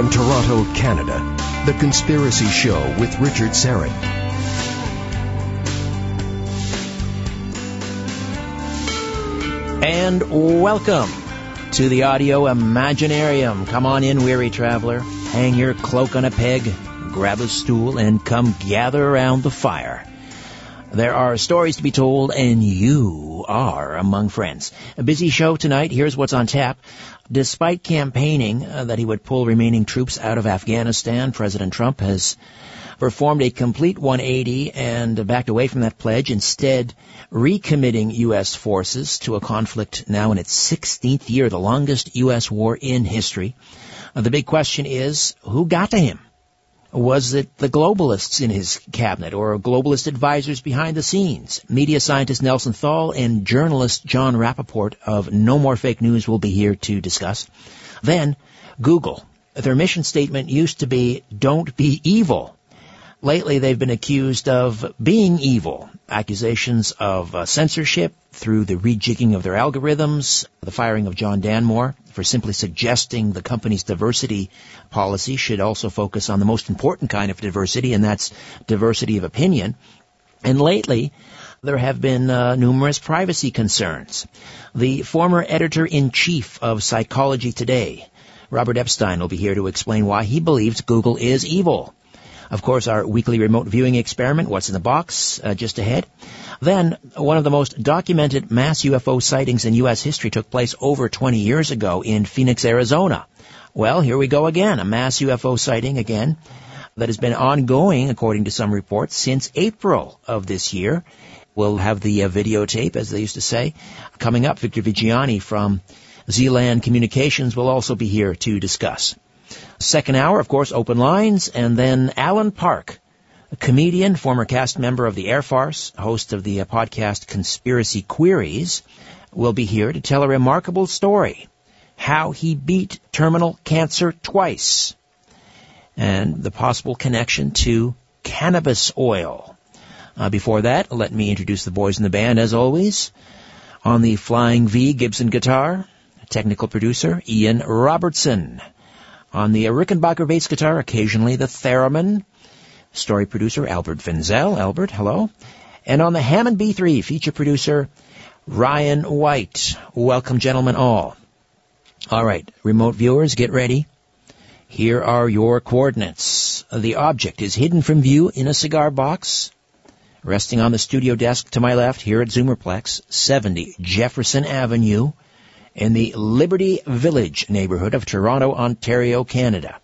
From Toronto, Canada, The Conspiracy Show with Richard Syrett. And welcome to the Audio Imaginarium. Come on in, weary traveler. Hang your cloak on a peg, grab a stool, and come gather around the fire. There are stories to be told, and you are among friends. A busy show tonight. Here's what's on tap. Despite campaigning uh, that he would pull remaining troops out of Afghanistan, President Trump has performed a complete 180 and backed away from that pledge, instead recommitting U.S. forces to a conflict now in its 16th year, the longest U.S. war in history. Uh, the big question is, who got to him? Was it the globalists in his cabinet or globalist advisors behind the scenes? Media scientist Nelson Thall and journalist Jon Rappoport of No More Fake News will be here to discuss. Then, Google. Their mission statement used to be, don't be evil. Lately, they've been accused of being evil. Accusations of uh, censorship through the rejigging of their algorithms, the firing of John Damore for simply suggesting the company's diversity policy should also focus on the most important kind of diversity, and that's diversity of opinion. And lately, there have been uh, numerous privacy concerns. The former editor-in-chief of Psychology Today, Robert Epstein, will be here to explain why he believes Google is evil. Of course, our weekly remote viewing experiment, What's in the Box, uh, just ahead. Then, one of the most documented mass UFO sightings in U.S. history took place over 20 years ago in Phoenix, Arizona. Well, here we go again, a mass UFO sighting again that has been ongoing, according to some reports, since April of this year. We'll have the uh, videotape, as they used to say, coming up. Victor Viggiani from Zealand Communications will also be here to discuss. Second hour, of course, open lines, and then Alan Park, a comedian, former cast member of the Air Farce, host of the uh, podcast Conspiracy Queries, will be here to tell a remarkable story. How he beat terminal cancer twice. And the possible connection to cannabis oil. Uh, before that, let me introduce the boys in the band as always. On the Flying V Gibson guitar, technical producer Ian Robertson. On the Rickenbacker bass guitar, occasionally the theremin, story producer Albert Finzel. Albert, hello. And on the Hammond B3, feature producer Ryan White. Welcome, gentlemen all. All right, remote viewers, get ready. Here are your coordinates. The object is hidden from view in a cigar box, resting on the studio desk to my left here at Zoomerplex, 70 Jefferson Avenue, in the Liberty Village neighborhood of Toronto, Ontario, Canada.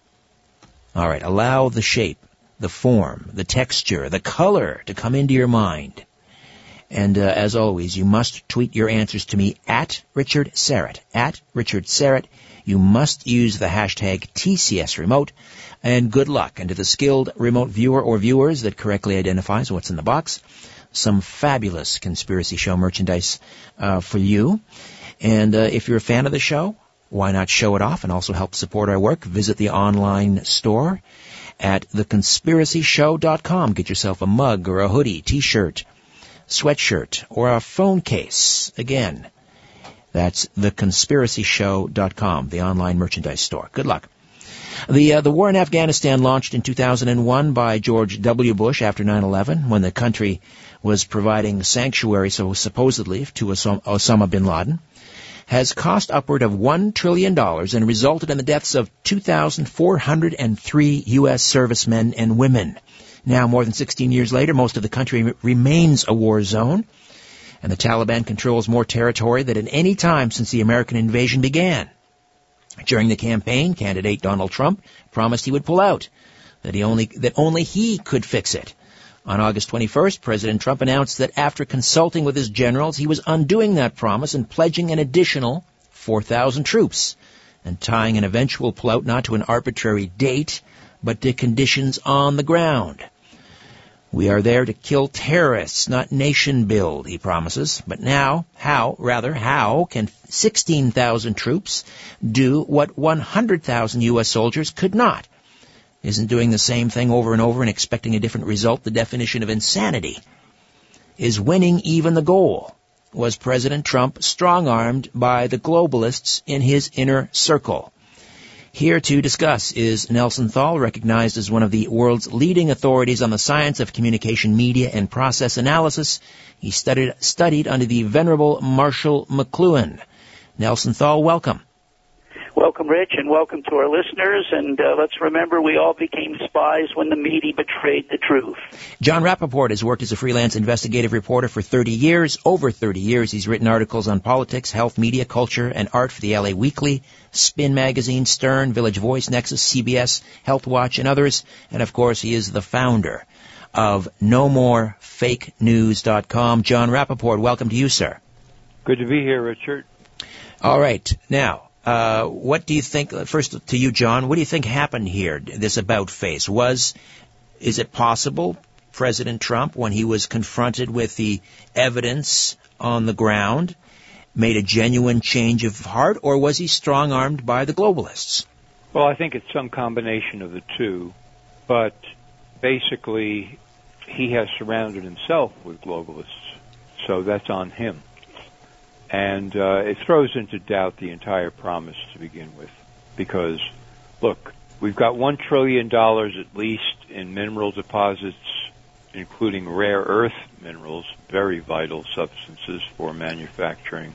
All right, allow the shape, the form, the texture, the color to come into your mind. And uh, as always, you must tweet your answers to me at Richard Syrett. At Richard Syrett. You must use the hashtag TCS Remote. And good luck. And to the skilled remote viewer or viewers that correctly identifies what's in the box, some fabulous conspiracy show merchandise uh, for you. And uh, if you're a fan of the show, why not show it off and also help support our work? Visit the online store at theconspiracyshow.com. Get yourself a mug or a hoodie, t-shirt, sweatshirt, or a phone case. Again, that's theconspiracyshow.com, the online merchandise store. Good luck. The uh, the war in Afghanistan launched in 2001 by George W. Bush after 9/11, when the country was providing sanctuary, so supposedly, to Osama bin Laden has cost upward of $1 trillion and resulted in the deaths of 2,403 U.S. servicemen and women. Now, more than 16 years later, most of the country remains a war zone, and the Taliban controls more territory than at any time since the American invasion began. During the campaign, candidate Donald Trump promised he would pull out, that he only, that only he could fix it. On August 21st, President Trump announced that after consulting with his generals, he was undoing that promise and pledging an additional 4,000 troops and tying an eventual pullout not to an arbitrary date, but to conditions on the ground. We are there to kill terrorists, not nation build, he promises. But now, how, rather, how can 16,000 troops do what 100,000 U.S. soldiers could not? Isn't doing the same thing over and over and expecting a different result the definition of insanity? Is winning even the goal? Was President Trump strong-armed by the globalists in his inner circle? Here to discuss is Nelson Thall, recognized as one of the world's leading authorities on the science of communication media and process analysis. He studied, studied under the venerable Marshall McLuhan. Nelson Thall, welcome. Welcome, Rich, and welcome to our listeners. And uh, let's remember we all became spies when the media betrayed the truth. Jon Rappoport has worked as a freelance investigative reporter for 30 years. Over 30 years, he's written articles on politics, health, media, culture, and art for the LA Weekly, Spin Magazine, Stern, Village Voice, Nexus, CBS, Health Watch, and others. And of course, he is the founder of NoMoreFakeNews.com. Jon Rappoport, welcome to you, sir. Good to be here, Richard. All right. Now, uh, what do you think? First, to you, John, What do you think happened here? This about face was. Is it possible President Trump, when he was confronted with the evidence on the ground, made a genuine change of heart, or was he strong armed by the globalists? Well, I think it's some combination of the two, but basically, he has surrounded himself with globalists, so that's on him and uh, it throws into doubt the entire promise to begin with. Because, look, we've got one trillion dollars at least in mineral deposits, including rare earth minerals, very vital substances for manufacturing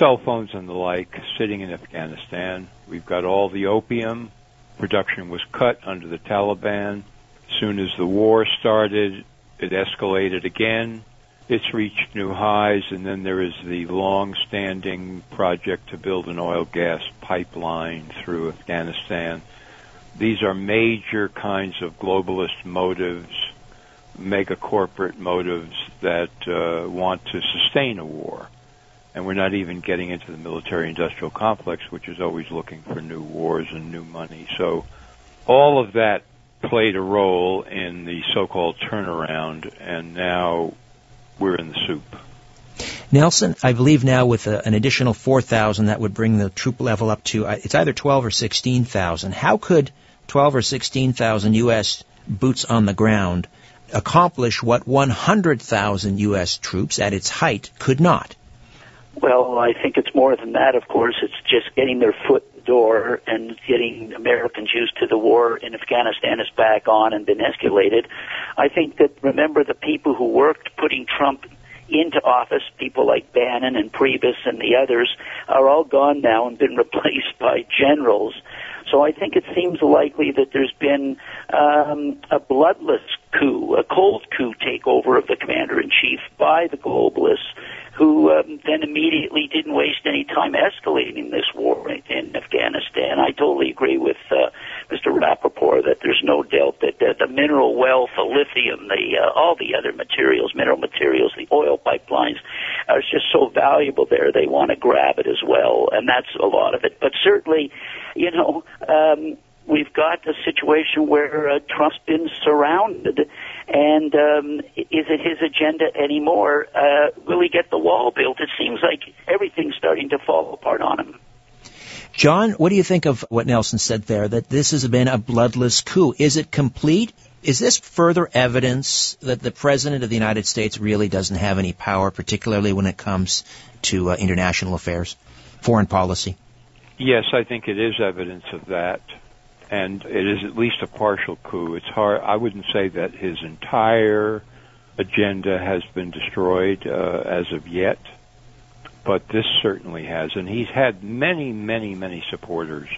cell phones and the like, sitting in Afghanistan. We've got all the opium. Production was cut under the Taliban. As soon as the war started, it escalated again it's reached new highs, and then there is the long-standing project to build an oil gas pipeline through Afghanistan. These are major kinds of globalist motives, mega corporate motives that uh, want to sustain a war. And we're not even getting into the military industrial complex, which is always looking for new wars and new money. So all of that played a role in the so-called turnaround, and now we're in the soup. Nelson, I believe now with a, an additional 4,000, that would bring the troop level up to, uh, it's either 12 or 16,000. How could 12 or 16,000 U.S. boots on the ground accomplish what 100,000 U.S. troops at its height could not? Well, I think it's more than that, of course. It's just getting their foot in the door and getting Americans used to the war in Afghanistan is back on and been escalated. I think that, remember, the people who worked putting Trump into office, people like Bannon and Priebus and the others, are all gone now and been replaced by generals. So I think it seems likely that there's been um, a bloodless coup, a cold coup takeover of the commander in chief by the globalists who um, then immediately didn't waste any time escalating this war in Afghanistan. I totally agree with uh, Mr. Rappoport that there's no doubt that uh, the mineral wealth, the lithium, the uh, all the other materials, mineral materials, the oil pipelines, are just so valuable there. They want to grab it as well, and that's a lot of it. But certainly, you know. Um, we've got a situation where uh, Trump's been surrounded and um, is it his agenda anymore? Uh, will he get the wall built? It seems like everything's starting to fall apart on him. John, what do you think of what Nelson said there, that this has been a bloodless coup? Is it complete? Is this further evidence that the President of the United States really doesn't have any power, particularly when it comes to uh, international affairs, foreign policy? Yes, I think it is evidence of that and it is at least a partial coup. It's hard. I wouldn't say that his entire agenda has been destroyed uh, as of yet, but this certainly has, and he's had many, many, many supporters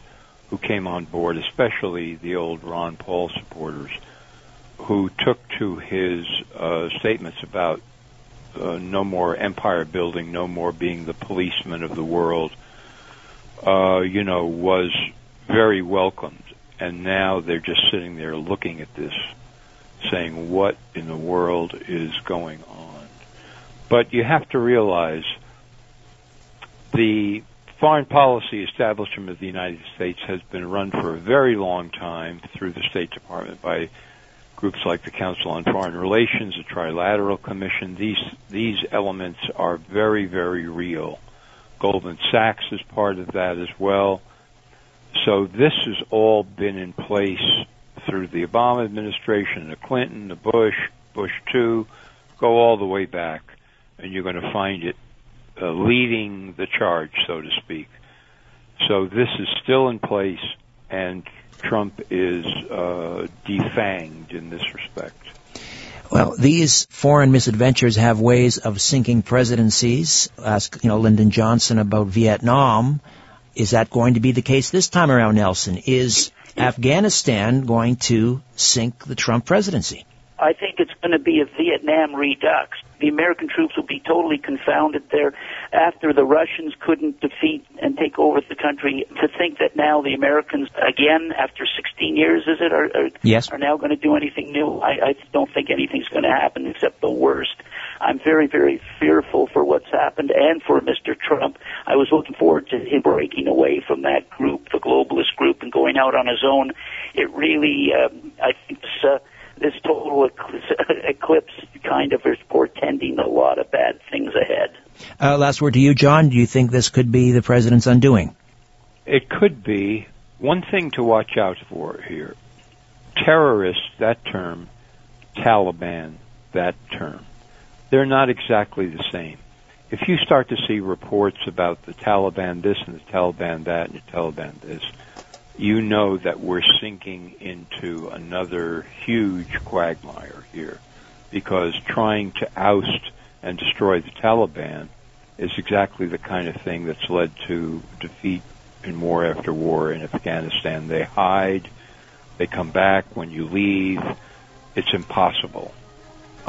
who came on board, especially the old Ron Paul supporters, who took to his uh, statements about uh, no more empire building, no more being the policeman of the world. Uh, you know, was very welcomed and now they're just sitting there looking at this, saying, what in the world is going on? But you have to realize the foreign policy establishment of the United States has been run for a very long time through the State Department by groups like the Council on Foreign Relations, the Trilateral Commission. These these elements are very very real. Goldman Sachs is part of that as well. So this has all been in place through the Obama administration, the Clinton, the Bush, Bush 2, go all the way back, and you're going to find it uh, leading the charge, so to speak. So this is still in place. and Trump is uh, defanged in this respect. Well, these foreign misadventures have ways of sinking presidencies. Ask, you know, Lyndon Johnson about Vietnam. Is that going to be the case this time around, Nelson? Is Afghanistan going to sink the Trump presidency? I think it's going to be a Vietnam redux. The American troops will be totally confounded there after the Russians couldn't defeat and take over the country. To think that now the Americans, again, after 16 years, is it, are, are, yes. are now going to do anything new? I, I don't think anything's going to happen except the worst. I'm very, very fearful for what's happened and for Mr. Trump. I was looking forward to him breaking away from that group, the globalist group, and going out on his own. It really, um, I think, this, uh, this total eclipse kind of is portending a lot of bad things ahead. Uh, last word to you, John. Do you think this could be the president's undoing? It could be. One thing to watch out for here terrorists, that term, Taliban, that term, they're not exactly the same. If you start to see reports about the Taliban this and the Taliban that and the Taliban this, you know that we're sinking into another huge quagmire here because trying to oust and destroy the Taliban is exactly the kind of thing that's led to defeat in war after war in Afghanistan. They hide, they come back when you leave. It's impossible.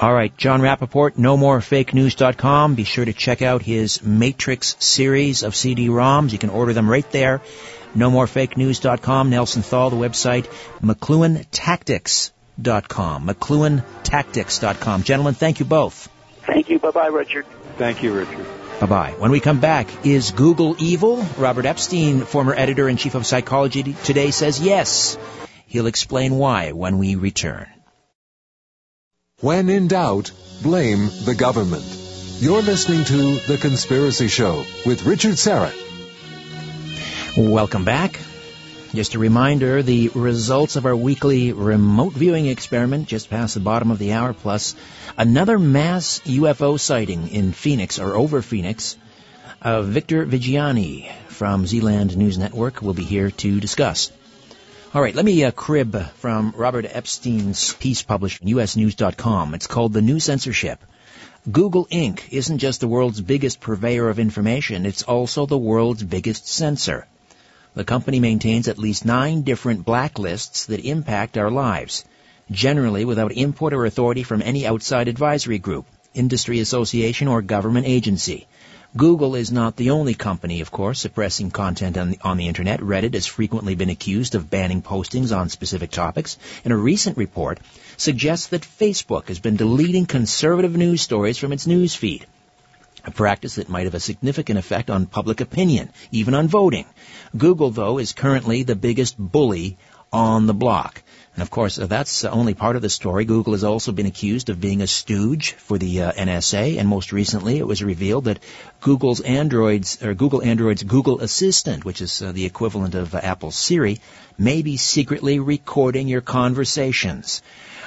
All right, Jon Rappoport, nomorefakenews.com. Be sure to check out his Matrix series of CD-ROMs. You can order them right there. NoMoreFakeNews.com. Nelson Thall, the website. McLuhanTactics.com. McLuhanTactics.com. Gentlemen, thank you both. Thank you. Bye-bye, Richard. Thank you, Richard. Bye-bye. When we come back, is Google evil? Robert Epstein, former editor-in-chief of Psychology Today, says yes. He'll explain why when we return. When in doubt, blame the government. You're listening to The Conspiracy Show with Richard Syrett. Welcome back. Just a reminder, the results of our weekly remote viewing experiment just past the bottom of the hour, plus another mass UFO sighting in Phoenix or over Phoenix. Uh, Victor Viggiani from Zealand News Network will be here to discuss. All right, let me uh, crib from Robert Epstein's piece published on usnews.com. It's called The New Censorship. Google Inc. isn't just the world's biggest purveyor of information, it's also the world's biggest censor. The company maintains at least nine different blacklists that impact our lives, generally without input or authority from any outside advisory group, industry association, or government agency. Google is not the only company, of course, suppressing content on the, on the, Internet. Reddit has frequently been accused of banning postings on specific topics, and a recent report suggests that Facebook has been deleting conservative news stories from its news feed a practice that might have a significant effect on public opinion, even on voting. Google, though, is currently the biggest bully on the block. And of course, that's only part of the story. Google has also been accused of being a stooge for the uh, NSA, and most recently it was revealed that Google's Android's, or Google Android's Google Assistant, which is uh, the equivalent of uh, Apple's Siri, may be secretly recording your conversations.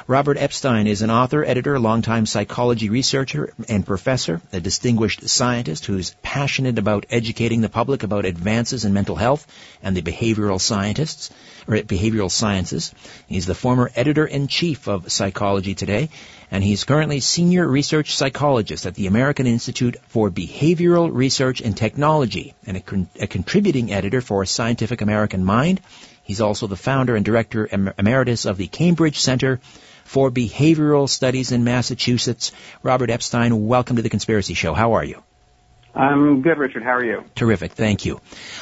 Robert Epstein is an author, editor, longtime psychology researcher and professor, a distinguished scientist who's passionate about educating the public about advances in mental health and the behavioral scientists or behavioral sciences. He's the former editor-in-chief of Psychology Today, and he's currently senior research psychologist at the American Institute for Behavioral Research and Technology and a, con- a contributing editor for Scientific American Mind. He's also the founder and director emeritus of the Cambridge Center for Behavioral Studies in Massachusetts. Robert Epstein, welcome to the Conspiracy Show. How are you? I'm good, Richard. How are you? Terrific. Thank you.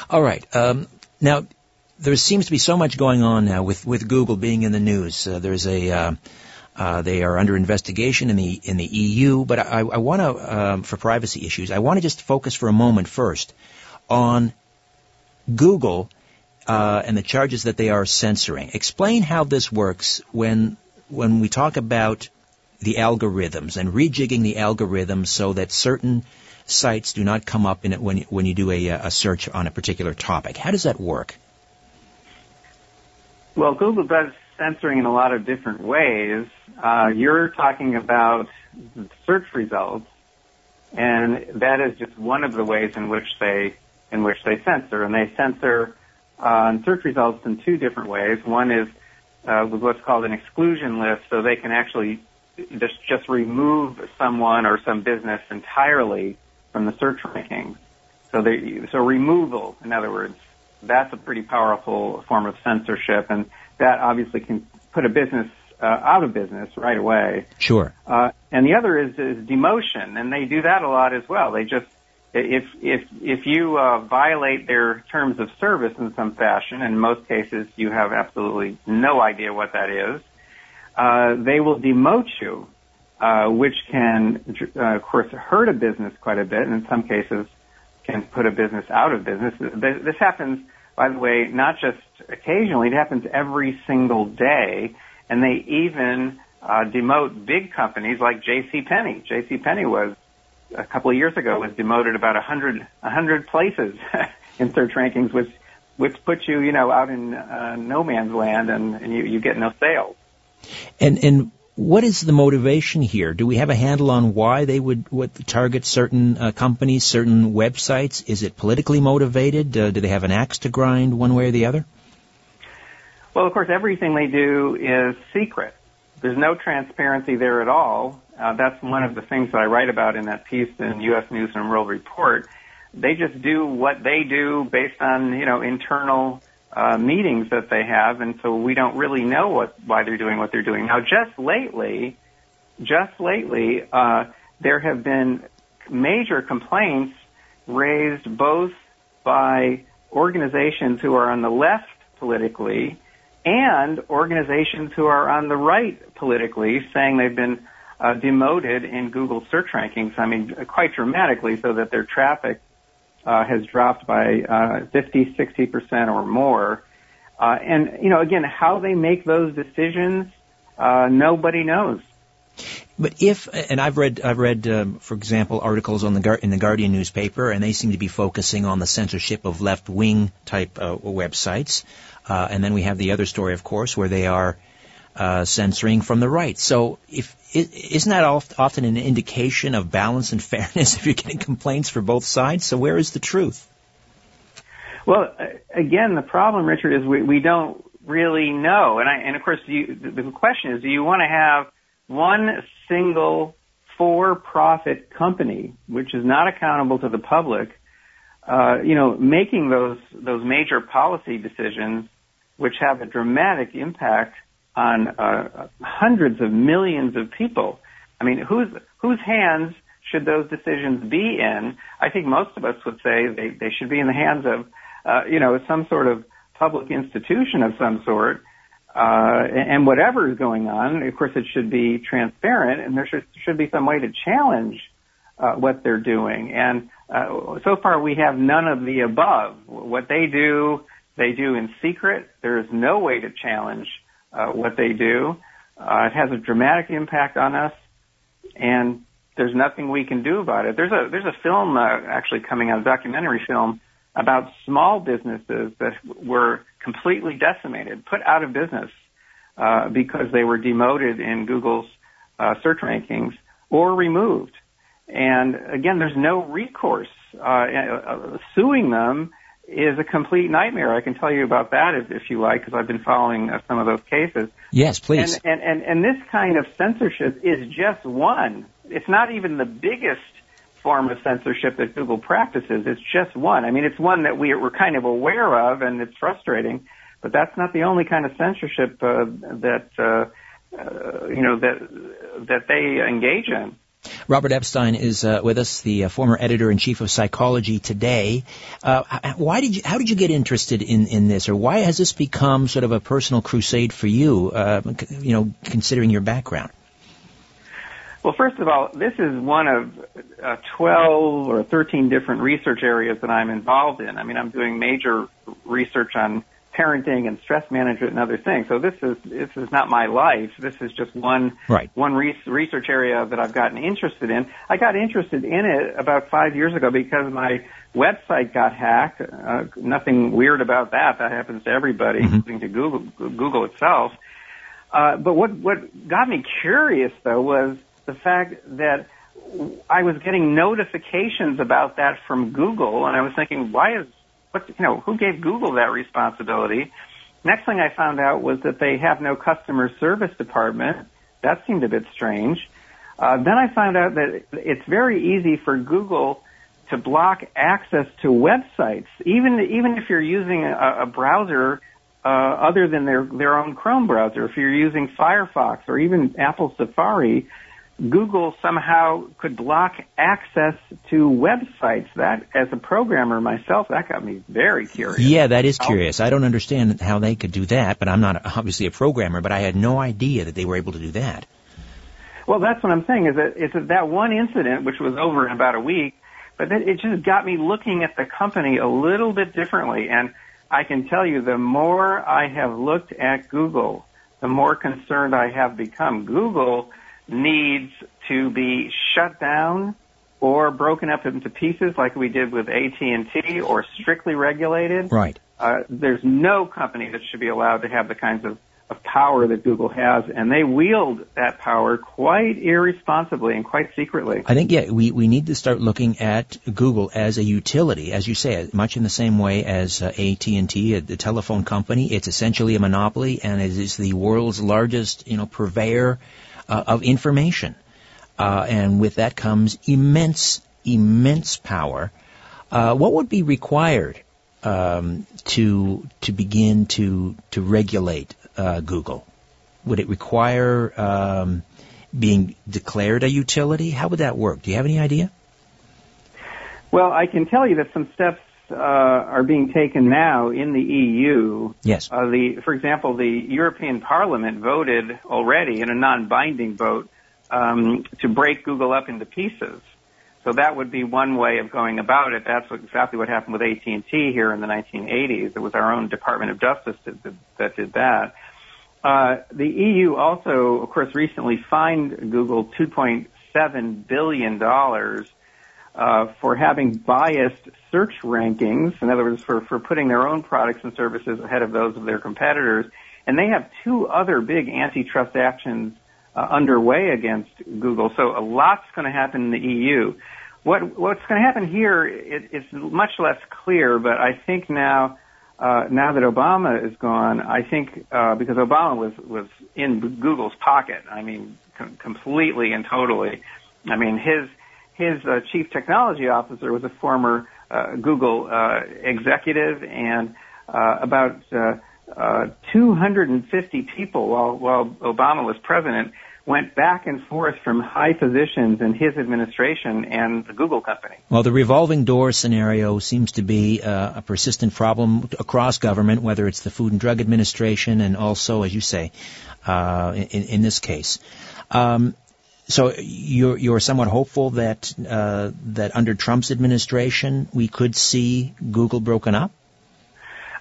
All right. Um, now, there seems to be so much going on now with, with Google being in the news. Uh, there's a uh, uh, they are under investigation in the in the EU, but I, I want to, um, for privacy issues, I want to just focus for a moment first on Google uh, and the charges that they are censoring. Explain how this works when when we talk about the algorithms and rejigging the algorithms so that certain sites do not come up in it when you, when you do a, a search on a particular topic. How does that work? Well, Google does censoring in a lot of different ways. Uh, you're talking about search results, and that is just one of the ways in which they in which they censor, and they censor on search results in two different ways. One is uh, with what's called an exclusion list, so they can actually just just remove someone or some business entirely from the search rankings. So they so removal, in other words, that's a pretty powerful form of censorship, and that obviously can put a business uh, out of business right away. Sure. Uh, and the other is, is demotion, and they do that a lot as well. They just if if if you uh, violate their terms of service in some fashion, in most cases you have absolutely no idea what that is, uh, they will demote you, uh, which can uh, of course hurt a business quite a bit, and in some cases can put a business out of business. This happens, by the way, not just occasionally; it happens every single day, and they even uh, demote big companies like J.C. Penney. J.C. Penney was a couple of years ago was demoted about a hundred a hundred places in search rankings, which which puts you you know out in uh, no man's land and, and you, you get no sales. And and what is the motivation here? Do we have a handle on why they would what target certain uh, companies, certain websites? Is it politically motivated? Uh, do they have an axe to grind one way or the other? Well, of course, everything they do is secret. There's no transparency there at all. Uh, that's one of the things that I write about in that piece in U.S. News and World Report. They just do what they do based on you know internal uh, meetings that they have, and so we don't really know what why they're doing what they're doing. Now, just lately, just lately, uh, there have been major complaints raised both by organizations who are on the left politically and organizations who are on the right politically, saying they've been uh, demoted in Google search rankings. I mean, quite dramatically, so that their traffic uh, has dropped by uh, 50, 60 percent or more. Uh, and you know, again, how they make those decisions, uh, nobody knows. But if, and I've read, I've read, um, for example, articles on the in the Guardian newspaper, and they seem to be focusing on the censorship of left-wing type uh, websites. Uh, and then we have the other story, of course, where they are uh, censoring from the right. So if isn't that often an indication of balance and fairness if you're getting complaints for both sides? So where is the truth? Well, again, the problem, Richard, is we, we don't really know. And I, and of course, you, the question is, do you want to have one single for-profit company, which is not accountable to the public, uh, you know, making those those major policy decisions, which have a dramatic impact on uh, hundreds of millions of people. I mean, whose whose hands should those decisions be in? I think most of us would say they, they should be in the hands of, uh, you know, some sort of public institution of some sort. Uh, and whatever is going on, of course, it should be transparent, and there should should be some way to challenge uh, what they're doing. And uh, so far, we have none of the above. What they do, they do in secret. There is no way to challenge uh, what they do. Uh, it has a dramatic impact on us, and there's nothing we can do about it. There's a there's a film uh, actually coming out, a documentary film about small businesses that were completely decimated, put out of business uh, because they were demoted in Google's uh, search rankings or removed. And again, there's no recourse. Uh, uh suing them is a complete nightmare. I can tell you about that if, if you like, because I've been following uh, some of those cases. Yes, please. And, and, and, and this kind of censorship is just one. It's not even the biggest form of censorship that Google practices. It's just one. I mean, it's one that we, we're kind of aware of, and it's frustrating. But that's not the only kind of censorship uh, that uh, uh, you know that that they engage in. Robert Epstein is uh, with us, the uh, former editor in chief of Psychology Today. Uh, why did you? How did you get interested in in this, or why has this become sort of a personal crusade for you? Uh, you know, considering your background. Well, first of all, this is one of uh, 12 or 13 different research areas that I'm involved in. I mean, I'm doing major research on parenting and stress management and other things. So this is this is not my life. This is just one right. one re- research area that I've gotten interested in. I got interested in it about five years ago because my website got hacked. Uh, nothing weird about that. That happens to everybody, mm-hmm. including to Google Google itself. Uh, but what what got me curious though was the fact that I was getting notifications about that from Google, and I was thinking, why is what, you know, who gave Google that responsibility? Next thing I found out was that they have no customer service department. That seemed a bit strange. Uh, then I found out that it's very easy for Google to block access to websites, even even if you're using a, a browser uh, other than their their own Chrome browser. If you're using Firefox or even Apple Safari, Google somehow could block access to websites. That, as a programmer myself, that got me very curious. Yeah, that is oh. curious. I don't understand how they could do that, but I'm not obviously a programmer, but I had no idea that they were able to do that. Well, that's what I'm saying is that it's that one incident, which was over in about a week, but it just got me looking at the company a little bit differently. And I can tell you, the more I have looked at Google, the more concerned I have become. Google needs to be shut down or broken up into pieces like we did with AT&T or strictly regulated. Right. Uh, there's no company that should be allowed to have the kinds of, of power that Google has, and they wield that power quite irresponsibly and quite secretly. I think, yeah, we, we need to start looking at Google as a utility, as you say, much in the same way as uh, AT&T, the telephone company. It's essentially a monopoly, and it is the world's largest, you know, purveyor uh, of information. Uh, and with that comes immense, immense power. Uh, what would be required um, to to begin to to regulate uh, Google? Would it require um, being declared a utility? How would that work? Do you have any idea? Well, I can tell you that some steps uh, are being taken now in the EU. Yes. Uh, the, for example, the European Parliament voted already in a non-binding vote um, to break Google up into pieces. So that would be one way of going about it. That's what, exactly what happened with AT&T here in the 1980s. It was our own Department of Justice that, that, that did that. Uh, the EU also, of course, recently fined Google 2.7 billion dollars uh, for having biased search rankings. In other words, for, for putting their own products and services ahead of those of their competitors. And they have two other big antitrust actions uh, underway against Google. So a lot's going to happen in the EU. What, what's going to happen here it, it's much less clear, but I think now, uh, now that Obama is gone, I think uh, because Obama was was in Google's pocket. I mean, com- completely and totally. I mean, his his uh, chief technology officer was a former uh, Google uh, executive, and uh, about uh, uh, 250 people while while Obama was president went back and forth from high positions in his administration and the Google company. Well, the revolving door scenario seems to be uh, a persistent problem across government, whether it's the Food and Drug Administration and also, as you say, uh, in, in, this case. Um, so you're, you're somewhat hopeful that uh, that under Trump's administration we could see Google broken up.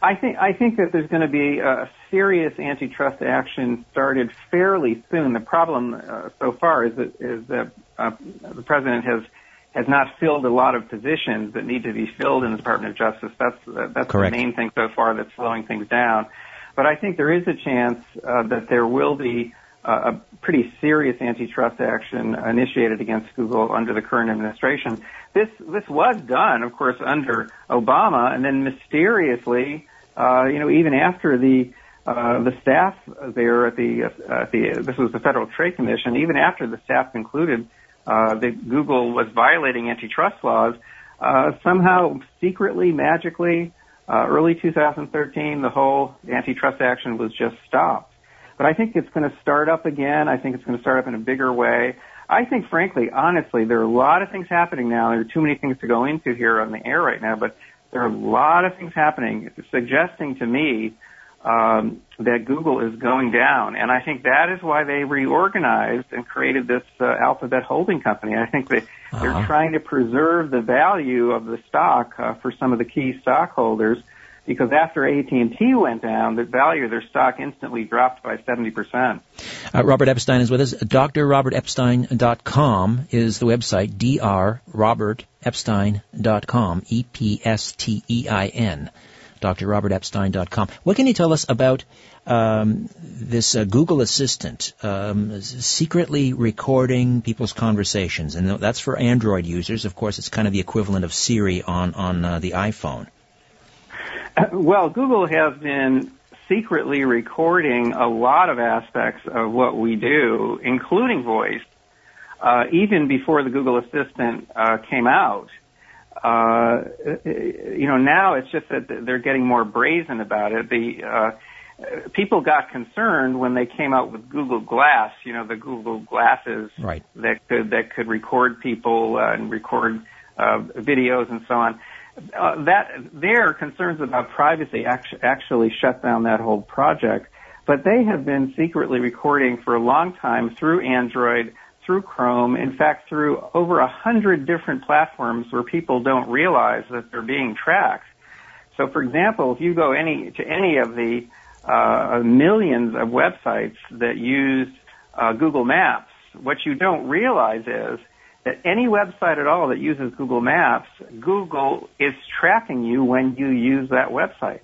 I think I think that there's going to be a serious antitrust action started fairly soon. The problem uh, so far is that is that uh, the president has has not filled a lot of positions that need to be filled in the Department of Justice. That's uh, that's Correct. the main thing so far that's slowing things down. But I think there is a chance uh, that there will be a pretty serious antitrust action initiated against Google under the current administration. This this was done, of course, under Obama, and then mysteriously, uh, you know, even after the uh, the staff there at the uh, at the this was the Federal Trade Commission, even after the staff concluded uh, that Google was violating antitrust laws, uh, somehow secretly, magically, uh, early 2013, the whole antitrust action was just stopped. But I think it's going to start up again. I think it's going to start up in a bigger way. I think, frankly, honestly, there are a lot of things happening now. There are too many things to go into here on the air right now, but there are a lot of things happening suggesting to me um, that Google is going down. And I think that is why they reorganized and created this uh, Alphabet holding company. I think they, uh-huh. they're trying to preserve the value of the stock uh, for some of the key stockholders because after AT&T went down, the value of their stock instantly dropped by 70%. Uh, Robert Epstein is with us. DrRobertEpstein.com is the website, drrobertepstein.com, E-P-S-T-E-I-N, drrobertepstein.com. What can you tell us about um, this uh, Google Assistant um, secretly recording people's conversations? And that's for Android users. Of course, it's kind of the equivalent of Siri on, on uh, the iPhone. Well, Google has been secretly recording a lot of aspects of what we do, including voice, uh, even before the Google Assistant uh, came out. Uh, you know, now it's just that they're getting more brazen about it. The uh, people got concerned when they came out with Google Glass. You know, the Google glasses right. that could that could record people uh, and record uh, videos and so on. Uh, that their concerns about privacy actually, actually shut down that whole project. But they have been secretly recording for a long time through Android, through Chrome, in fact, through over a hundred different platforms where people don't realize that they're being tracked. So, for example, if you go any to any of the uh, millions of websites that use uh, Google Maps, what you don't realize is that any website at all that uses Google Maps, Google is tracking you when you use that website.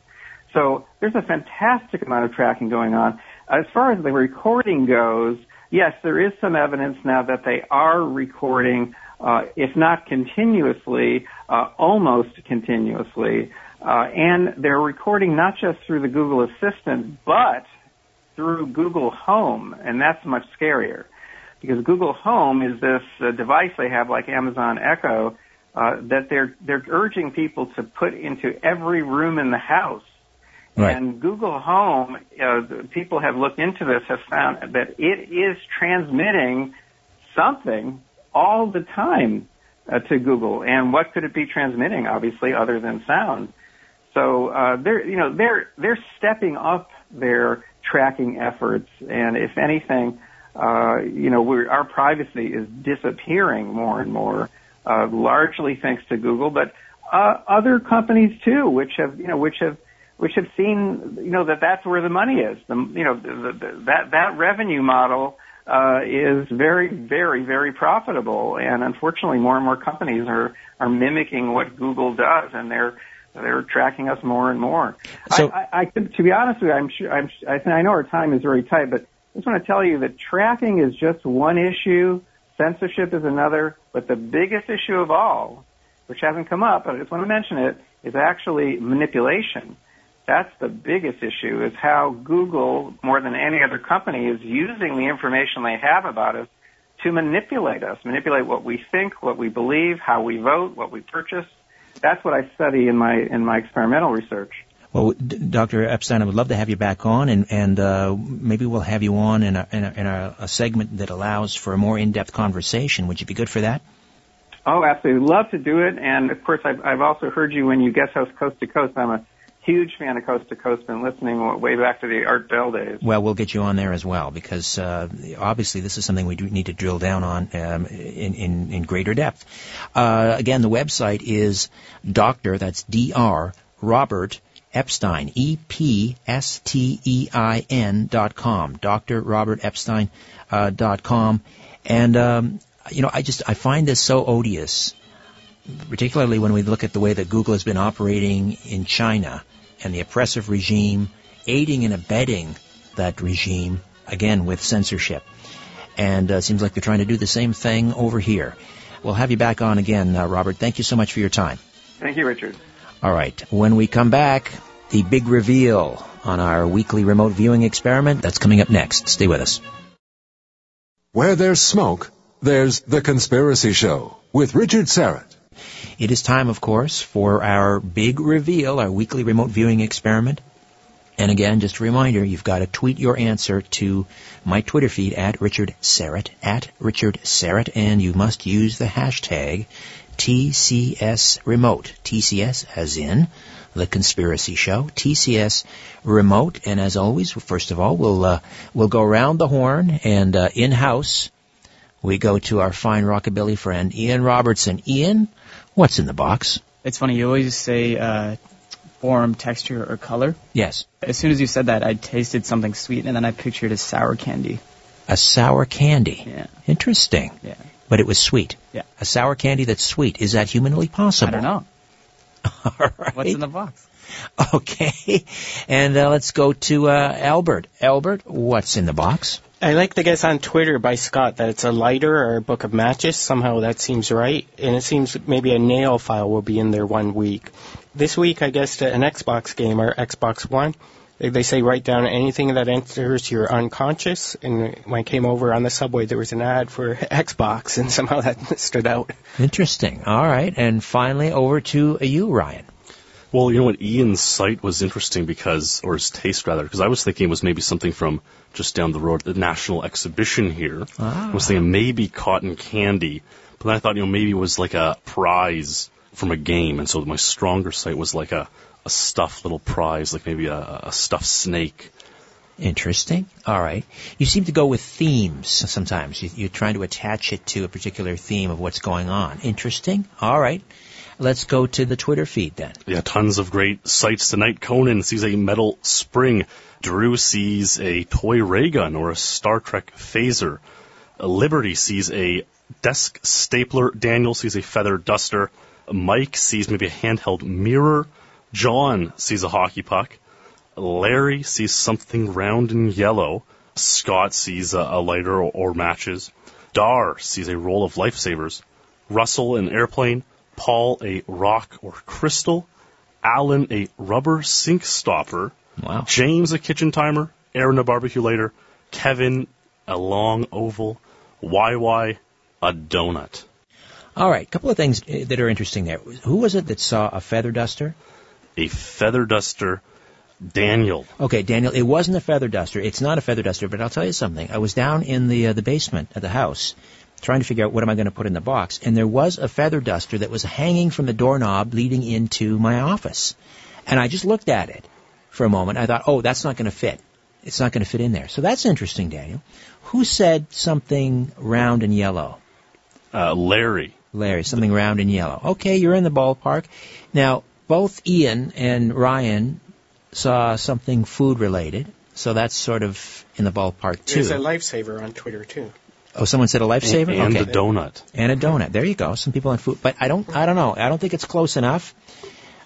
So there's a fantastic amount of tracking going on. As far as the recording goes, yes, there is some evidence now that they are recording, uh, if not continuously, uh, almost continuously. Uh, and they're recording not just through the Google Assistant, but through Google Home, and that's much scarier because Google Home is this uh, device they have like Amazon Echo uh, that they're they're urging people to put into every room in the house. Right. And Google Home, uh, people have looked into this, have found that it is transmitting something all the time uh, to Google. And what could it be transmitting? Obviously, other than sound. So uh, they're you know they're they're stepping up their tracking efforts, and if anything, uh, you know, we our privacy is disappearing more and more, uh, largely thanks to Google, but uh, other companies too, which have, you know, which have, which have seen, you know, that that's where the money is. The, you know, the, the, that that revenue model uh, is very, very, very profitable, and unfortunately, more and more companies are are mimicking what Google does, and they're they're tracking us more and more. So, I, I, I to be honest with you, I'm sure I'm, I, I know our time is very tight, but I just want to tell you that tracking is just one issue, censorship is another, but the biggest issue of all, which hasn't come up, but I just want to mention it, is actually manipulation. That's the biggest issue, is how Google, more than any other company, is using the information they have about us to manipulate us, manipulate what we think, what we believe, how we vote, what we purchase. That's what I study in my in my experimental research. Well, Dr. Epstein, I would love to have you back on, and, and uh, maybe we'll have you on in, a, in, a, in a, a segment that allows for a more in-depth conversation. Would you be good for that? Oh, absolutely. Love to do it. And of course, I've, I've also heard you when you guest host Coast to Coast. I'm a huge fan of Coast to Coast. Been listening way back to the Art Bell days. Well, we'll get you on there as well because uh, obviously this is something we do need to drill down on um, in, in, in greater depth. Uh, again, the website is Doctor. That's D R Robert Epstein, E-P-S-T-E-I-N dot com, Dr. Robert Epstein uh, dot com. And, um, you know, I just, I find this so odious, particularly when we look at the way that Google has been operating in China and the oppressive regime, aiding and abetting that regime, again, with censorship. And uh, it seems like they're trying to do the same thing over here. We'll have you back on again, uh, Robert. Thank you so much for your time. Thank you, Richard. All right. When we come back, the big reveal on our weekly remote viewing experiment. That's coming up next. Stay with us. Where there's smoke, there's The Conspiracy Show with Richard Syrett. It is time, of course, for our big reveal, our weekly remote viewing experiment. And again, just a reminder, you've got to tweet your answer to my Twitter feed at Richard Syrett, at Richard Syrett, and you must use the hashtag TCS Remote. TCS as in the Conspiracy Show, TCS Remote. And as always, first of all, we'll uh, we'll go around the horn and uh, in house we go to our fine rockabilly friend Ian Robertson. Ian, what's in the box? It's funny. You always say uh, form, texture, or color. Yes. As soon as you said that, I tasted something sweet, and then I pictured a sour candy. A sour candy. Yeah. Interesting. Yeah. But it was sweet. Yeah. A sour candy that's sweet. Is that humanly possible? I don't know. All right. What's in the box? Okay. And uh, let's go to uh, Albert. Albert, what's in the box? I like the guess on Twitter by Scott that it's a lighter or a book of matches. Somehow that seems right. And it seems maybe a nail file will be in there one week. this week, I guess, an Xbox game or Xbox One, they, they say write down anything that enters your unconscious. And when I came over on the subway, there was an ad for Xbox, and somehow that stood out. Interesting. All right. And finally, over to you, Ryan. Well, you know what? Ian's site was interesting because, or his taste rather, because I was thinking it was maybe something from just down the road, the National Exhibition here. Ah. I was thinking maybe cotton candy, but then I thought, you know, maybe it was like a prize from a game, and so my stronger site was like a, a stuffed little prize, like maybe a, a stuffed snake. Interesting. All right. You seem to go with themes sometimes. You, you're trying to attach it to a particular theme of what's going on. Interesting. All right. Let's go to the Twitter feed then. Yeah, tons of great sights tonight. Conan sees a metal spring. Drew sees a toy ray gun or a Star Trek phaser. Liberty sees a desk stapler. Daniel sees a feather duster. Mike sees maybe a handheld mirror. John sees a hockey puck. Larry sees something round and yellow. Scott sees a, a lighter or, or matches. Dar sees a roll of lifesavers. Russell an airplane. Paul a rock or crystal. Alan a rubber sink stopper. Wow. James a kitchen timer. Aaron a barbecue lighter. Kevin a long oval. YY a donut. All right. A couple of things uh, that are interesting there. Who was it that saw a feather duster? A feather duster. Daniel. Okay, Daniel, it wasn't a feather duster. It's not a feather duster, but I'll tell you something. I was down in the uh, the basement of the house trying to figure out what am I going to put in the box, and there was a feather duster that was hanging from the doorknob leading into my office. And I just looked at it for a moment. I thought, "Oh, that's not going to fit. It's not going to fit in there." So that's interesting, Daniel. Who said something round and yellow? Uh, Larry. Larry, something round and yellow. Okay, you're in the ballpark. Now, both Ian and Ryan saw something food related, so that's sort of in the ballpark too. There's a lifesaver on Twitter too. Oh, someone said a lifesaver. And okay. the donut. and a donut. There you go. Some people on food, but I don't. I don't know. I don't think it's close enough.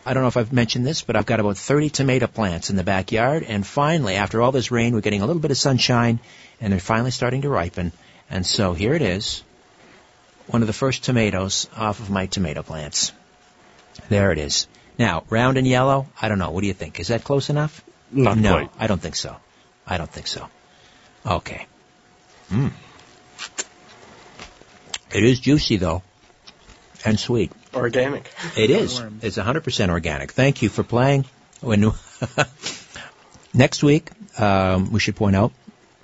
I don't know if I've mentioned this, but I've got about 30 tomato plants in the backyard, and finally, after all this rain, we're getting a little bit of sunshine, and they're finally starting to ripen. And so here it is, one of the first tomatoes off of my tomato plants. There it is. Now, round and yellow. I don't know. What do you think? Is that close enough? Not no, quite. I don't think so. I don't think so. Okay. Mm. It is juicy though, and sweet. Organic. It is. It's 100% organic. Thank you for playing. When next week, um, we should point out,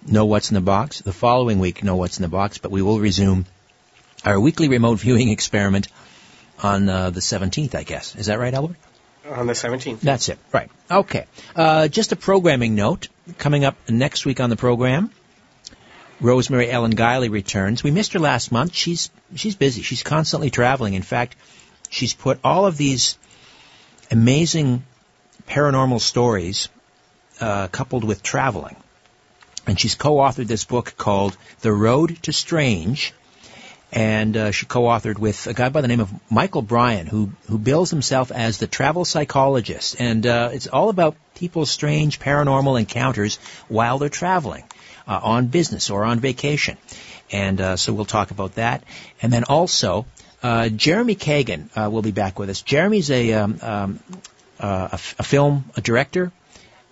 know what's in the box. The following week, know what's in the box. But we will resume our weekly remote viewing experiment on uh, the 17th, I guess. Is that right, Albert? On the 17th. That's it. Right. Okay. Uh, just a programming note coming up next week on the program. Rosemary Ellen Guiley returns. We missed her last month. She's she's busy. She's constantly traveling. In fact, she's put all of these amazing paranormal stories uh, coupled with traveling, and she's co-authored this book called The Road to Strange. And uh, she co-authored with a guy by the name of Michael Bryan, who who bills himself as the travel psychologist, and uh, it's all about people's strange paranormal encounters while they're traveling uh, on business or on vacation. And uh, so we'll talk about that. And then also, uh, Jeremy Kagan uh, will be back with us. Jeremy's a, um, um, a, f- a film a director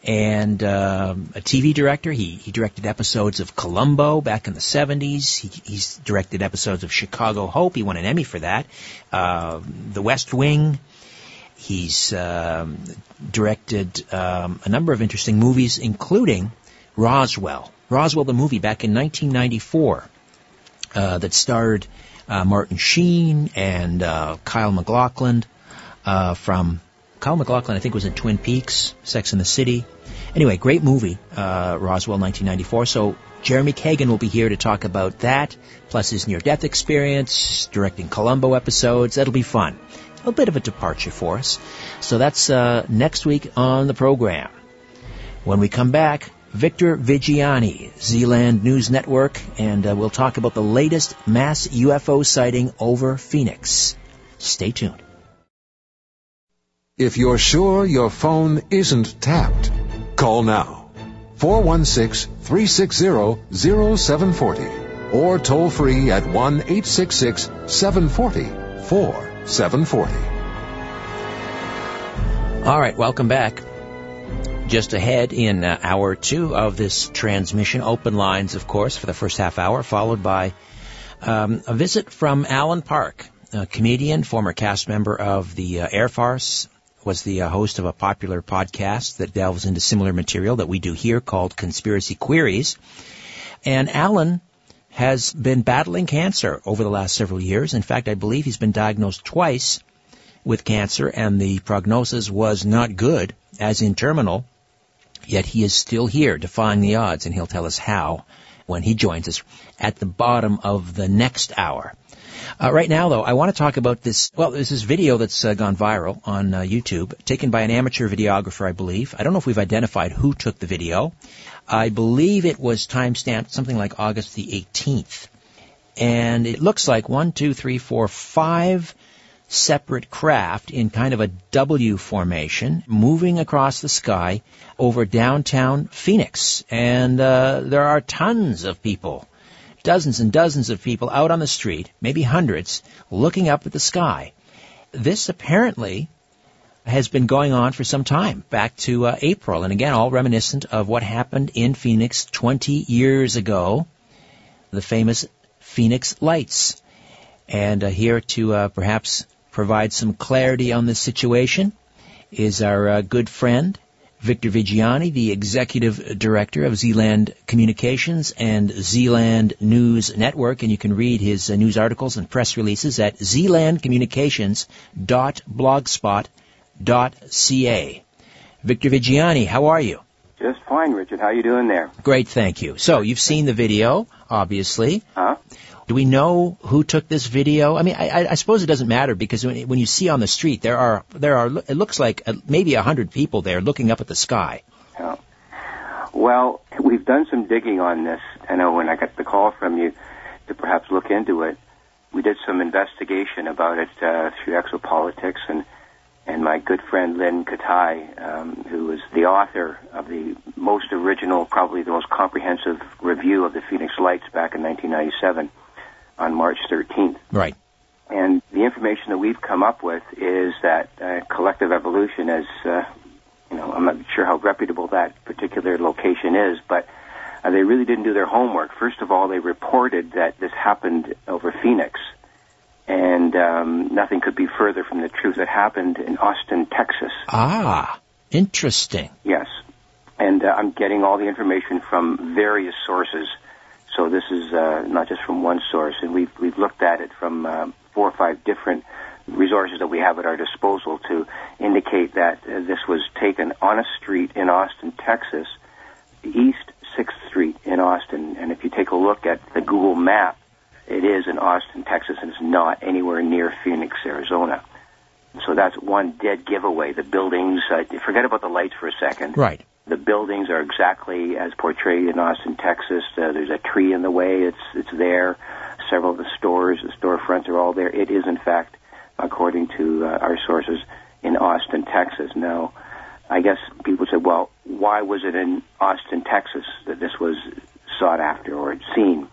and um, a TV director. He, he directed episodes of Columbo back in the 70s. He, he's directed episodes of Chicago Hope. He won an Emmy for that. Uh, the West Wing. He's um, directed um, a number of interesting movies, including Roswell. Roswell, the movie, back in 1994, uh, that starred uh, Martin Sheen and uh, Kyle MacLachlan uh, from Kyle MacLachlan, I think, was in Twin Peaks, Sex in the City. Anyway, great movie, uh, Roswell, 1994. So Jeremy Kagan will be here to talk about that, plus his near-death experience, directing Columbo episodes. That'll be fun. A bit of a departure for us. So that's uh, next week on the program. When we come back, Victor Viggiani, Zealand News Network, and uh, we'll talk about the latest mass UFO sighting over Phoenix. Stay tuned. If you're sure your phone isn't tapped, call now. 416-360-0740 or toll free at 1-866-740-4740. All right, welcome back. Just ahead in uh, hour two of this transmission, open lines, of course, for the first half hour, followed by um, a visit from Alan Park, a comedian, former cast member of the uh, Air Farce, was the uh, host of a popular podcast that delves into similar material that we do here called Conspiracy Queries. And Alan has been battling cancer over the last several years. In fact, I believe he's been diagnosed twice with cancer and the prognosis was not good, as in terminal. Yet he is still here defying the odds and he'll tell us how when he joins us at the bottom of the next hour. Uh, right now, though, I want to talk about this. Well, there's this video that's uh, gone viral on uh, YouTube, taken by an amateur videographer, I believe. I don't know if we've identified who took the video. I believe it was timestamped something like August the 18th. And it looks like one, two, three, four, five separate craft in kind of a W formation moving across the sky over downtown Phoenix. And uh, there are tons of people, dozens and dozens of people out on the street, maybe hundreds, looking up at the sky. This apparently has been going on for some time, back to uh, April, and again, all reminiscent of what happened in Phoenix 20 years ago, the famous Phoenix Lights. And uh, here to uh, perhaps provide some clarity on this situation is our uh, good friend, Victor Viggiani, the executive director of Zealand Communications and Zealand News Network, and you can read his uh, news articles and press releases at zealandcommunications.blogspot.ca. Victor Viggiani, how are you? Just fine, Richard. How are you doing there? Great, thank you. So, you've seen the video, obviously. Huh? Do we know who took this video? I mean, I, I suppose it doesn't matter because when, when you see on the street, there are there are it looks like uh, maybe a hundred people there looking up at the sky. Yeah. Well, we've done some digging on this. I know when I got the call from you to perhaps look into it, we did some investigation about it uh, through Exopolitics and and my good friend Lynn Kitei, um, who was the author of the most original, probably the most comprehensive review of the Phoenix Lights back in 1997 on March 13th. Right. And the information that we've come up with is that uh, collective evolution is, uh, you know, I'm not sure how reputable that particular location is, but uh, they really didn't do their homework. First of all, they reported that this happened over Phoenix, and um, nothing could be further from the truth. It happened in Austin, Texas. Ah, interesting. Yes. And uh, I'm getting all the information from various sources. So this is uh, not just from one source, and we've we've looked at it from uh, four or five different resources that we have at our disposal to indicate that uh, this was taken on a street in Austin, Texas, East Sixth Street in Austin. And if you take a look at the Google map, it is in Austin, Texas, and it's not anywhere near Phoenix, Arizona. So that's one dead giveaway. The buildings, uh, forget about the lights for a second. Right. The buildings are exactly as portrayed in Austin, Texas. Uh, there's a tree in the way. It's it's there. Several of the stores, the storefronts are all there. It is, in fact, according to uh, our sources, in Austin, Texas. Now, I guess people say, well, why was it in Austin, Texas that this was sought after or seen?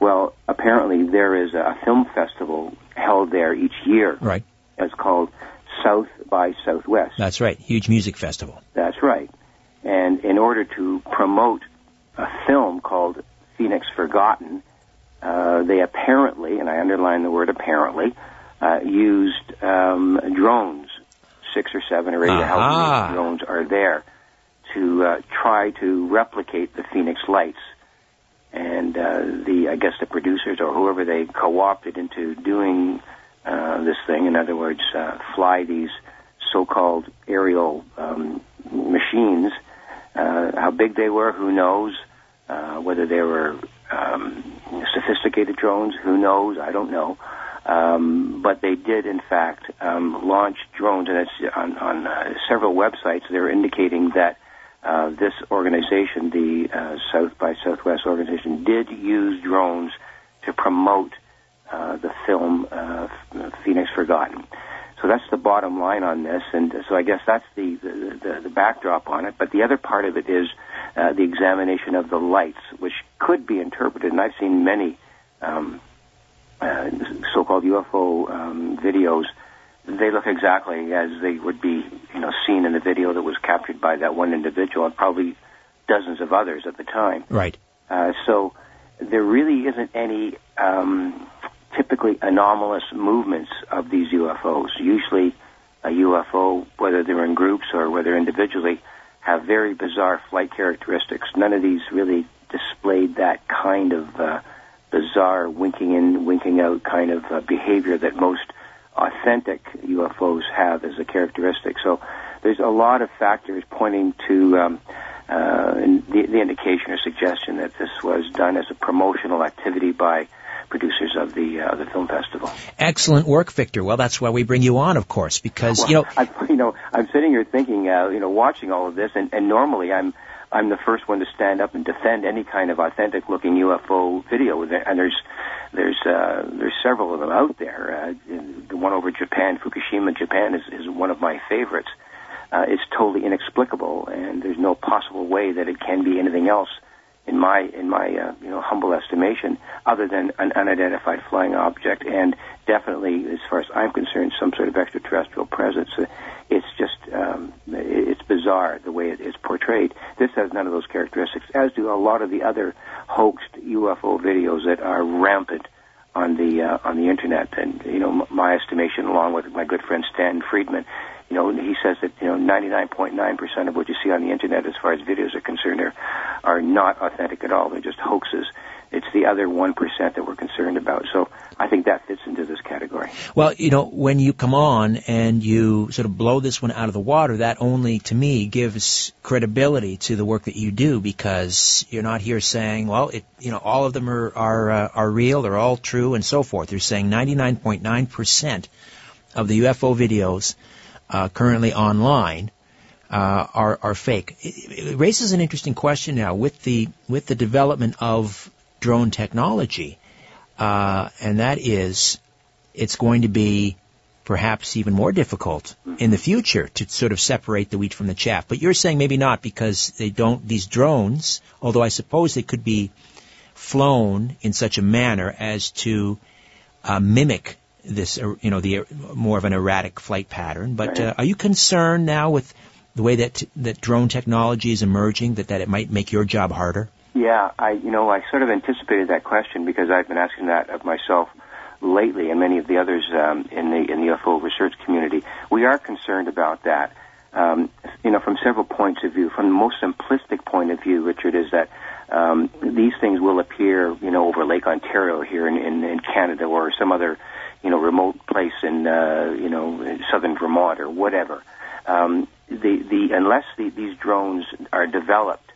Well, apparently there is a film festival held there each year. Right. It's called South by Southwest. That's right. Huge music festival. That's right. And in order to promote a film called Phoenix Forgotten, uh, they apparently, and I underline the word apparently, uh, used um, drones, six or seven or eight, uh-huh. how many drones are there, to uh, try to replicate the Phoenix Lights. And uh, the, I guess the producers or whoever they co-opted into doing uh, this thing, in other words, uh, fly these so-called aerial um, machines uh, how big they were, who knows? Uh, whether they were um, sophisticated drones, who knows? I don't know. Um, but they did, in fact, um, launch drones, and it's on, on uh, several websites. They're indicating that uh, this organization, the uh, South by Southwest organization, did use drones to promote uh, the film uh, Phoenix Forgotten. So that's the bottom line on this, and so I guess that's the the, the, the backdrop on it. But the other part of it is uh, the examination of the lights, which could be interpreted, and I've seen many um, uh, so-called UFO um, videos they look exactly as they would be, you know, seen in the video that was captured by that one individual and probably dozens of others at the time. Right. Uh, so there really isn't any um, typically anomalous movements of these UFOs. Usually, a UFO, whether they're in groups or whether individually, have very bizarre flight characteristics. None of these really displayed that kind of uh, bizarre winking in, winking out kind of uh, behavior that most authentic UFOs have as a characteristic. So there's a lot of factors pointing to um, uh, the, the indication or suggestion that this was done as a promotional activity by producers of the uh, the film festival. Excellent work, Victor. Well, that's why we bring you on, of course, because well, you know, I, you know, I'm sitting here thinking, uh, you know, watching all of this, and, and normally I'm I'm the first one to stand up and defend any kind of authentic looking UFO video, and there's there's uh, there's several of them out there. Uh, the one over Japan, Fukushima, Japan, is is one of my favorites. Uh, it's totally inexplicable, and there's no possible way that it can be anything else, in my in my uh, you know humble estimation, other than an unidentified flying object, and definitely, as far as I'm concerned, some sort of extraterrestrial presence. It's just um, it's bizarre the way it is portrayed. This has none of those characteristics, as do a lot of the other hoaxed UFO videos that are rampant on the uh, on the internet. And you know, my estimation, along with my good friend Stan Friedman, you know, he says that you know 99.9% of what you see on the internet, as far as videos are concerned, are are not authentic at all. They're just hoaxes. It's the other one percent that we're concerned about. So I think that fits into this category. Well, you know, when you come on and you sort of blow this one out of the water, that only to me gives credibility to the work that you do because you're not here saying, well, it, you know, all of them are are uh, are real, they're all true, and so forth. You're saying 99.9 percent of the UFO videos uh, currently online uh, are are fake. It, it raises an interesting question now with the with the development of drone technology, uh, and that is it's going to be perhaps even more difficult in the future to sort of separate the wheat from the chaff. But you're saying maybe not because they don't these drones, although I suppose they could be flown in such a manner as to uh, mimic this, uh, you know, the more of an erratic flight pattern. But uh, are you concerned now with the way that that drone technology is emerging that that it might make your job harder? Yeah, I you know I sort of anticipated that question because I've been asking that of myself lately, and many of the others um, in the in the UFO research community. We are concerned about that. Um, you know, from several points of view. From the most simplistic point of view, Richard, is that um, these things will appear, you know, over Lake Ontario here in, in, in Canada or some other you know, remote place in, uh, you know, southern Vermont or whatever. Um, the, the, unless the, these drones are developed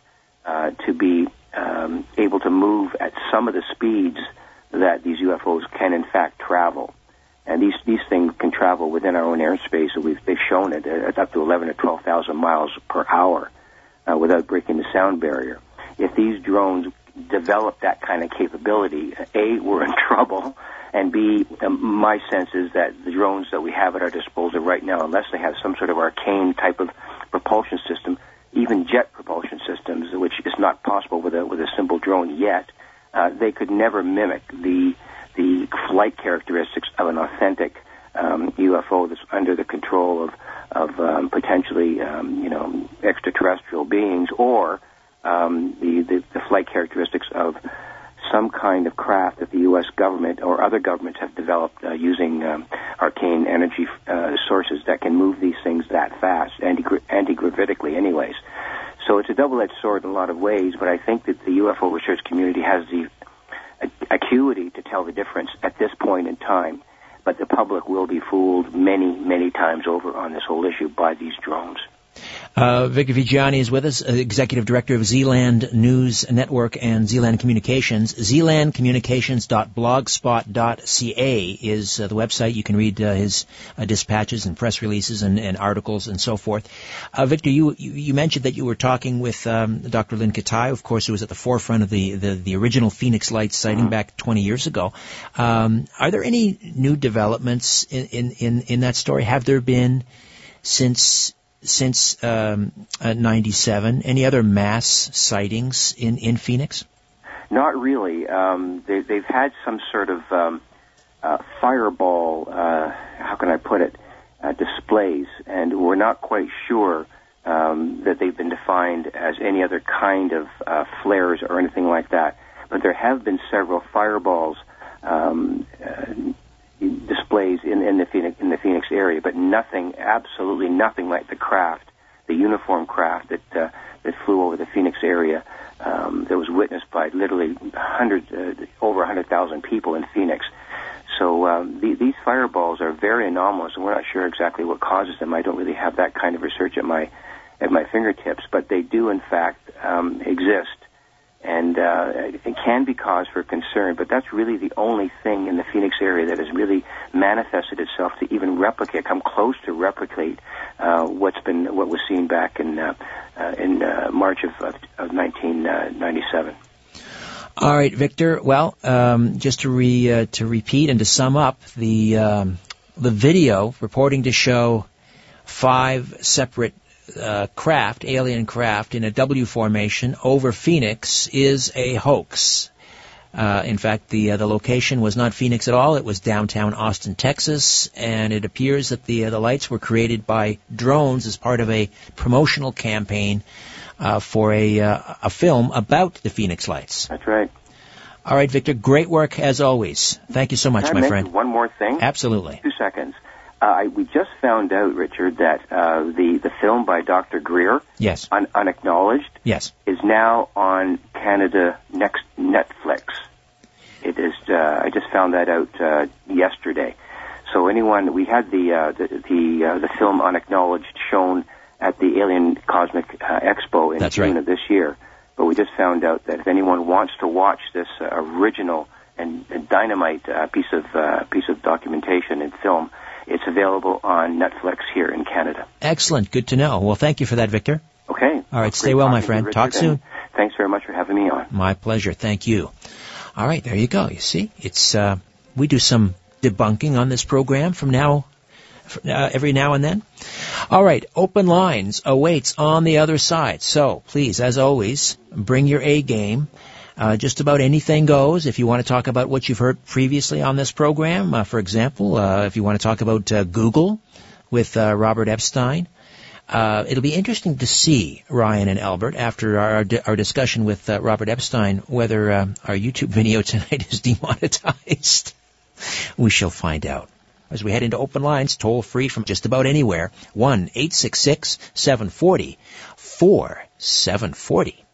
uh, to be um, able to move at some of the speeds that these UFOs can in fact travel, and these these things can travel within our own airspace. We've they've shown it at up to 11 or 12,000 miles per hour uh, without breaking the sound barrier. If these drones develop that kind of capability, a we're in trouble, and B, my sense is that the drones that we have at our disposal right now, unless they have some sort of arcane type of propulsion system, even jet propulsion systems, which is not possible with a with a simple drone yet, uh, they could never mimic the the flight characteristics of an authentic um, UFO that's under the control of of um, potentially um, you know extraterrestrial beings or um, the, the the flight characteristics of some kind of craft that the U.S. government or other governments have developed uh, using um, arcane energy uh, sources that can move these things that fast, anti gravitically, anyways. So it's a double-edged sword in a lot of ways, but I think that the UFO research community has the acuity to tell the difference at this point in time. But the public will be fooled many, many times over on this whole issue by these drones. Uh, Victor Viggiani is with us, uh, Executive Director of Zealand News Network and Zealand Communications. ZealandCommunications.blogspot.ca is uh, the website. You can read uh, his uh, dispatches and press releases and, and articles and so forth. Uh, Victor, you, you mentioned that you were talking with um, Dr. Lynn Kitei, of course, who was at the forefront of the, the, the original Phoenix Lights sighting mm-hmm. back 20 years ago. Um, are there any new developments in, in, in, in that story? Have there been since since um, uh, 97? Any other mass sightings in, in Phoenix? Not really. Um, they, they've had some sort of um, uh, fireball, uh, how can I put it? uh, displays, and we're not quite sure um, that they've been defined as any other kind of uh, flares or anything like that. But there have been several fireballs um, uh, displays in, in the Phoenix in the Phoenix area, but nothing, absolutely nothing like the craft, the uniform craft that uh, that flew over the Phoenix area. Um, that was witnessed by literally hundreds, uh, over 100,000 people in Phoenix. So um, the, these fireballs are very anomalous, and we're not sure exactly what causes them. I don't really have that kind of research at my at my fingertips, but they do in fact um, exist and uh, it can be cause for concern. But that's really the only thing in the Phoenix area that has really manifested itself to even replicate, come close to replicate uh, what's been what was seen back in uh, uh, in uh, March of, of, of 1997. All right, Victor. Well, um, just to re uh, to repeat and to sum up the um, the video reporting to show five separate uh, craft, alien craft, in a W formation over Phoenix is a hoax. Uh, in fact, the uh, the location was not Phoenix at all. It was downtown Austin, Texas, and it appears that the uh, the lights were created by drones as part of a promotional campaign uh, for a uh, a film about the Phoenix Lights. That's right. All right, Victor. Great work as always. Thank you so much, Can I my friend. One more thing. Absolutely. Two seconds. Uh, I, we just found out, Richard, that uh, the the film by Dr. Greer, Yes. un- unacknowledged, Yes. is now on Canada Next Netflix. It is. Uh, I just found that out uh, yesterday. So anyone, we had the uh, the the, uh, the film unacknowledged shown at the Alien Cosmic uh, Expo in That's June right. of this year. But we just found out that if anyone wants to watch this uh, original and, and dynamite uh, piece of uh, piece of documentation and film, it's available on Netflix here in Canada. Excellent. Good to know. Well, thank you for that, Victor. Okay. All right. Stay well, my talking to you, friend. Talk soon. Thanks very much for having me on. My pleasure. Thank you. All right, there you go. You see, it's uh, we do some debunking on this program from now uh, every now and then. All right, open lines awaits on the other side. So please, as always, bring your A game. Uh, just about anything goes. If you want to talk about what you've heard previously on this program, uh, for example, uh, if you want to talk about uh, Google with uh, Robert Epstein, uh, it'll be interesting to see Ryan and Albert after our our discussion with uh, Robert Epstein whether uh, our YouTube video tonight is demonetized. we shall find out. As we head into open lines, toll free from just about anywhere, one eight six six seven forty four seven forty.